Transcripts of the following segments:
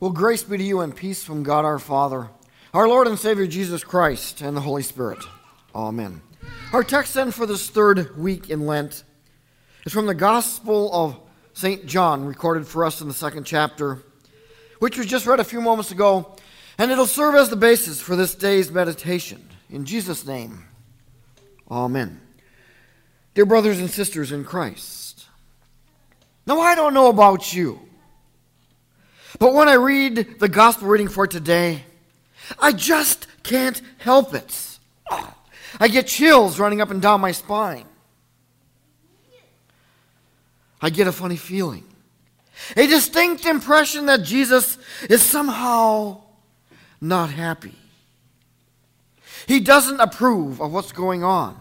Will grace be to you and peace from God our Father, our Lord and Savior Jesus Christ, and the Holy Spirit. Amen. Our text then for this third week in Lent is from the Gospel of St. John, recorded for us in the second chapter, which was just read a few moments ago, and it'll serve as the basis for this day's meditation. In Jesus' name, Amen. Dear brothers and sisters in Christ, now I don't know about you. But when I read the gospel reading for today, I just can't help it. I get chills running up and down my spine. I get a funny feeling, a distinct impression that Jesus is somehow not happy. He doesn't approve of what's going on,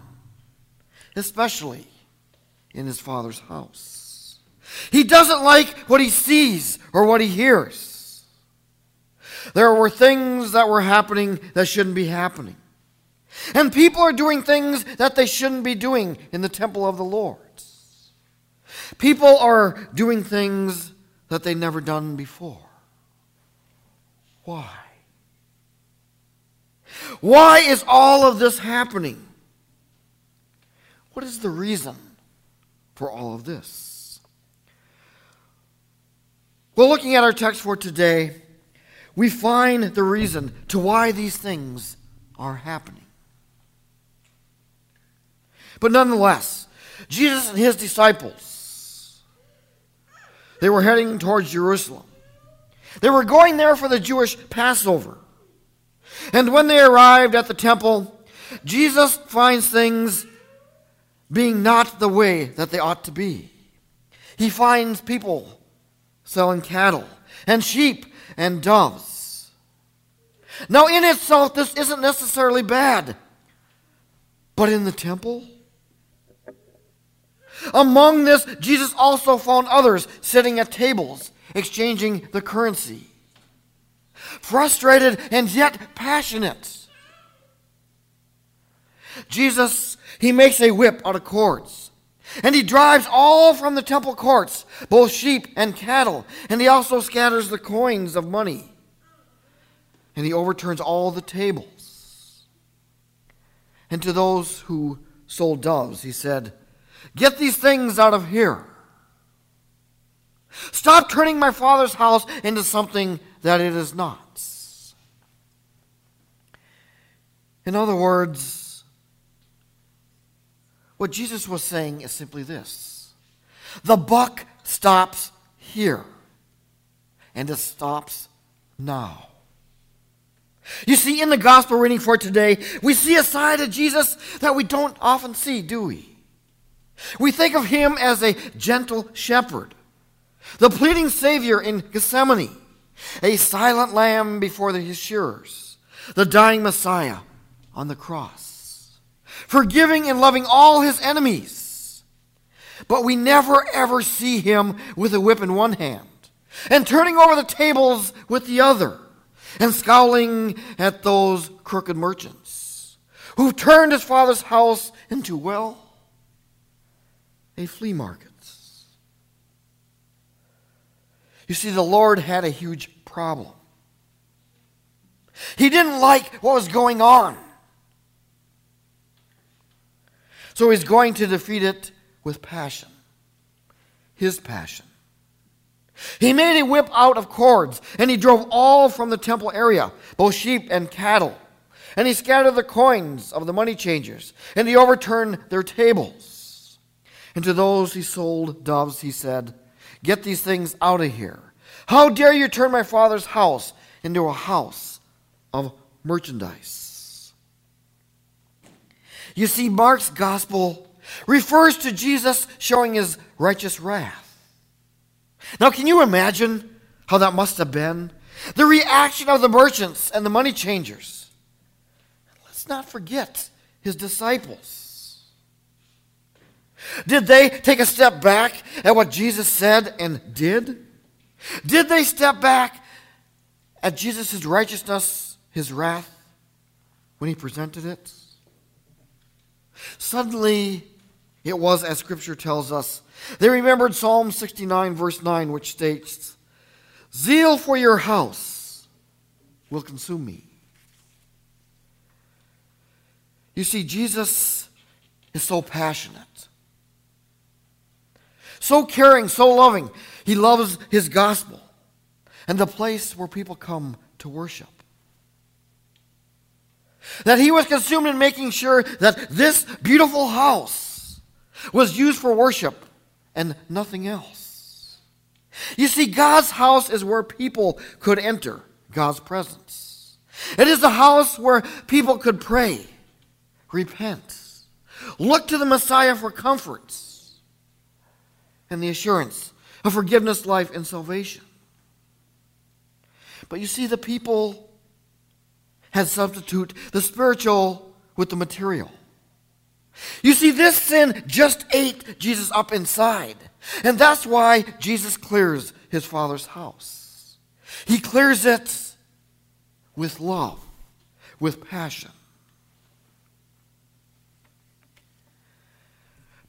especially in his Father's house. He doesn't like what he sees or what he hears. There were things that were happening that shouldn't be happening. And people are doing things that they shouldn't be doing in the temple of the Lord. People are doing things that they never done before. Why? Why is all of this happening? What is the reason for all of this? Well, looking at our text for today, we find the reason to why these things are happening. But nonetheless, Jesus and his disciples, they were heading towards Jerusalem. They were going there for the Jewish Passover. And when they arrived at the temple, Jesus finds things being not the way that they ought to be. He finds people selling cattle and sheep and doves. Now, in itself, this isn't necessarily bad, but in the temple, among this, Jesus also found others sitting at tables, exchanging the currency. Frustrated and yet passionate. Jesus, he makes a whip out of cords and he drives all from the temple courts, both sheep and cattle. And he also scatters the coins of money. And he overturns all the tables. And to those who sold doves, he said, Get these things out of here. Stop turning my father's house into something that it is not. In other words, what Jesus was saying is simply this the buck stops here, and it stops now. You see, in the gospel reading for today, we see a side of Jesus that we don't often see, do we? We think of him as a gentle shepherd, the pleading Savior in Gethsemane, a silent lamb before his shearers, the dying Messiah on the cross forgiving and loving all his enemies. But we never ever see him with a whip in one hand and turning over the tables with the other and scowling at those crooked merchants who turned his father's house into, well, a flea market. You see, the Lord had a huge problem. He didn't like what was going on. So he's going to defeat it with passion. His passion. He made a whip out of cords, and he drove all from the temple area, both sheep and cattle. And he scattered the coins of the money changers, and he overturned their tables. And to those he sold doves, he said, Get these things out of here. How dare you turn my father's house into a house of merchandise? You see, Mark's gospel refers to Jesus showing his righteous wrath. Now, can you imagine how that must have been? The reaction of the merchants and the money changers. Let's not forget his disciples. Did they take a step back at what Jesus said and did? Did they step back at Jesus' righteousness, his wrath, when he presented it? Suddenly, it was as Scripture tells us. They remembered Psalm 69, verse 9, which states, Zeal for your house will consume me. You see, Jesus is so passionate, so caring, so loving. He loves his gospel and the place where people come to worship. That he was consumed in making sure that this beautiful house was used for worship and nothing else. You see, God's house is where people could enter God's presence. It is a house where people could pray repent, look to the Messiah for comforts and the assurance of forgiveness, life, and salvation. But you see, the people had substitute the spiritual with the material. You see, this sin just ate Jesus up inside. And that's why Jesus clears his Father's house. He clears it with love, with passion.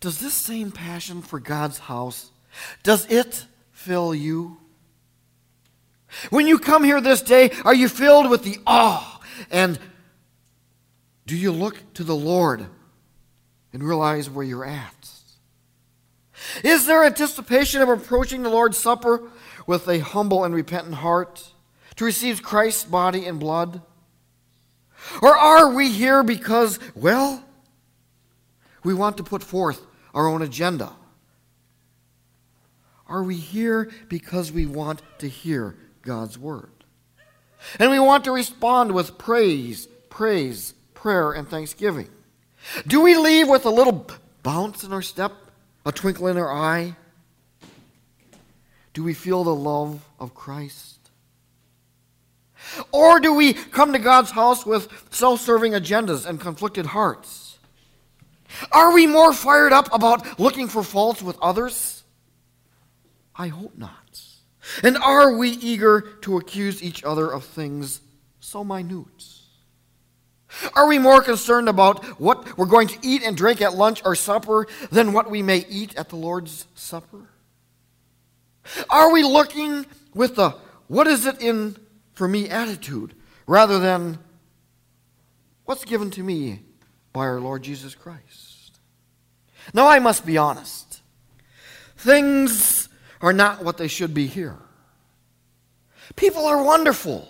Does this same passion for God's house, does it fill you? When you come here this day, are you filled with the awe and do you look to the Lord and realize where you're at? Is there anticipation of approaching the Lord's Supper with a humble and repentant heart to receive Christ's body and blood? Or are we here because, well, we want to put forth our own agenda? Are we here because we want to hear God's word? And we want to respond with praise, praise, prayer, and thanksgiving. Do we leave with a little bounce in our step, a twinkle in our eye? Do we feel the love of Christ? Or do we come to God's house with self serving agendas and conflicted hearts? Are we more fired up about looking for faults with others? I hope not. And are we eager to accuse each other of things so minute? Are we more concerned about what we're going to eat and drink at lunch or supper than what we may eat at the Lord's Supper? Are we looking with the what is it in for me attitude rather than what's given to me by our Lord Jesus Christ. Now, I must be honest. Things are not what they should be here. People are wonderful,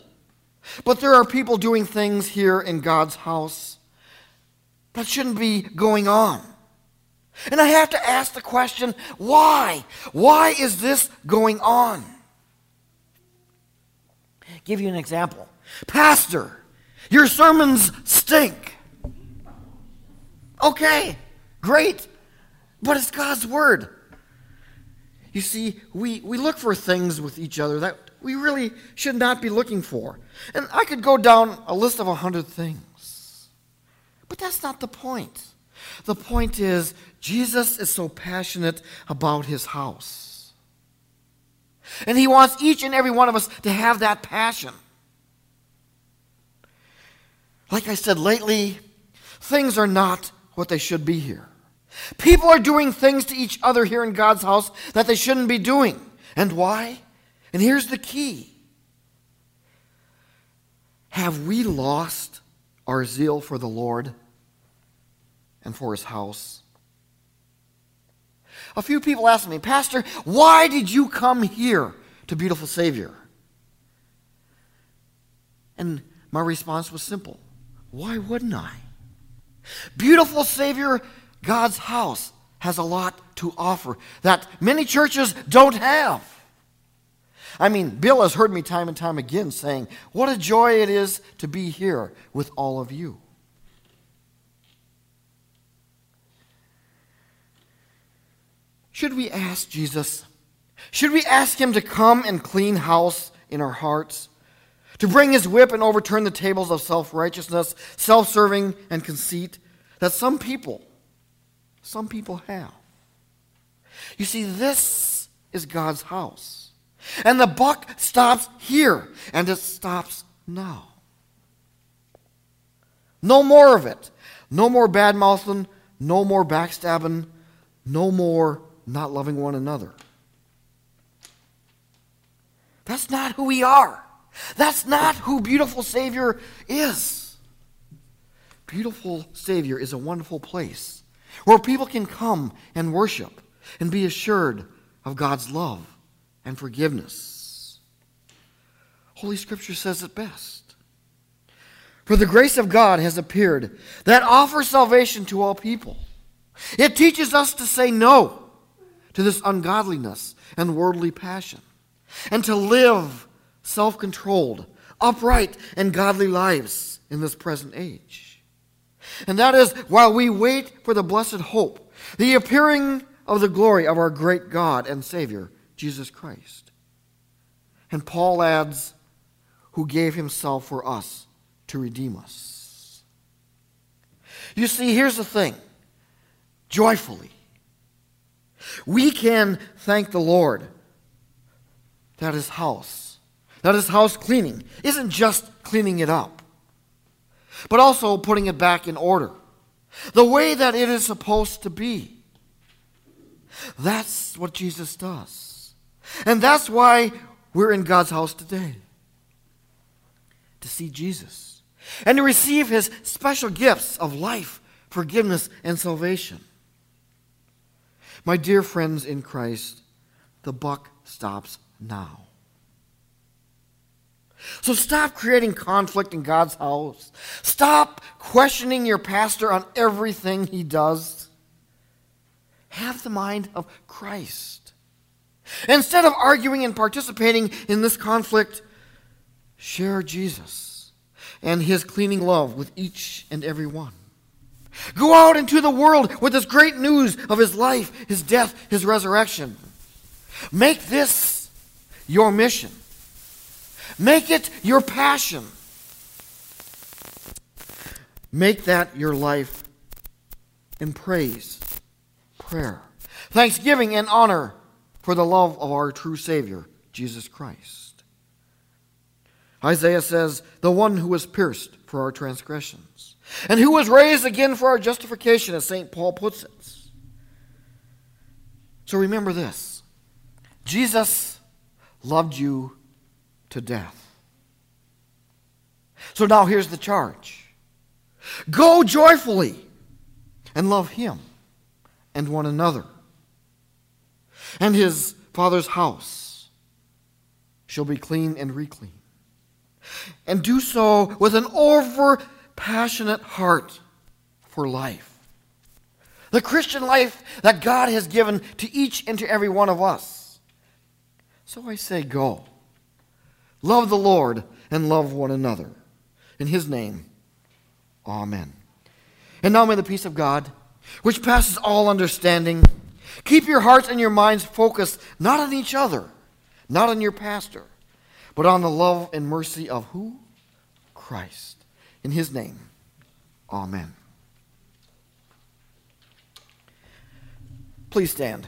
but there are people doing things here in God's house that shouldn't be going on. And I have to ask the question why? Why is this going on? I'll give you an example. Pastor, your sermons stink. Okay, great. But it's God's word. You see, we, we look for things with each other that we really should not be looking for. And I could go down a list of a hundred things. But that's not the point. The point is, Jesus is so passionate about his house. And he wants each and every one of us to have that passion. Like I said lately, things are not what they should be here. People are doing things to each other here in God's house that they shouldn't be doing. And why? And here's the key Have we lost our zeal for the Lord and for his house? A few people asked me, Pastor, why did you come here to Beautiful Savior? And my response was simple Why wouldn't I? Beautiful Savior, God's house has a lot to offer that many churches don't have. I mean, Bill has heard me time and time again saying, What a joy it is to be here with all of you. Should we ask Jesus? Should we ask him to come and clean house in our hearts? to bring his whip and overturn the tables of self righteousness, self serving, and conceit that some people, some people have. You see, this is God's house. And the buck stops here, and it stops now. No more of it. No more bad mouthing, no more backstabbing, no more not loving one another. That's not who we are. That's not who beautiful Savior is. Beautiful Savior is a wonderful place where people can come and worship and be assured of God's love and forgiveness. Holy Scripture says it best. For the grace of God has appeared that offers salvation to all people. It teaches us to say no to this ungodliness and worldly passion and to live self controlled, upright, and godly lives in this present age. And that is while we wait for the blessed hope, the appearing of the glory of our great God and Savior, Jesus Christ. And Paul adds, who gave himself for us to redeem us. You see, here's the thing joyfully. We can thank the Lord that his house, that his house cleaning isn't just cleaning it up, but also putting it back in order, the way that it is supposed to be. That's what Jesus does. And that's why we're in God's house today to see Jesus and to receive his special gifts of life, forgiveness, and salvation. My dear friends in Christ, the buck stops now. So stop creating conflict in God's house. Stop questioning your pastor on everything he does. Have the mind of Christ. Instead of arguing and participating in this conflict, share Jesus and his cleaning love with each and every one. Go out into the world with this great news of his life, his death, his resurrection. Make this your mission. Make it your passion. Make that your life in praise, prayer, thanksgiving, and honor for the love of our true Savior, Jesus Christ. Isaiah says, The one who was pierced for our transgressions, and who was raised again for our justification, as St. Paul puts it. So remember this Jesus loved you to death. So now here's the charge go joyfully and love him and one another. And his father's house shall be clean and reclean. And do so with an over passionate heart for life. The Christian life that God has given to each and to every one of us. So I say, go. Love the Lord and love one another. In his name, amen. And now may the peace of God, which passes all understanding, keep your hearts and your minds focused not on each other, not on your pastor, but on the love and mercy of who? Christ. In his name, amen. Please stand.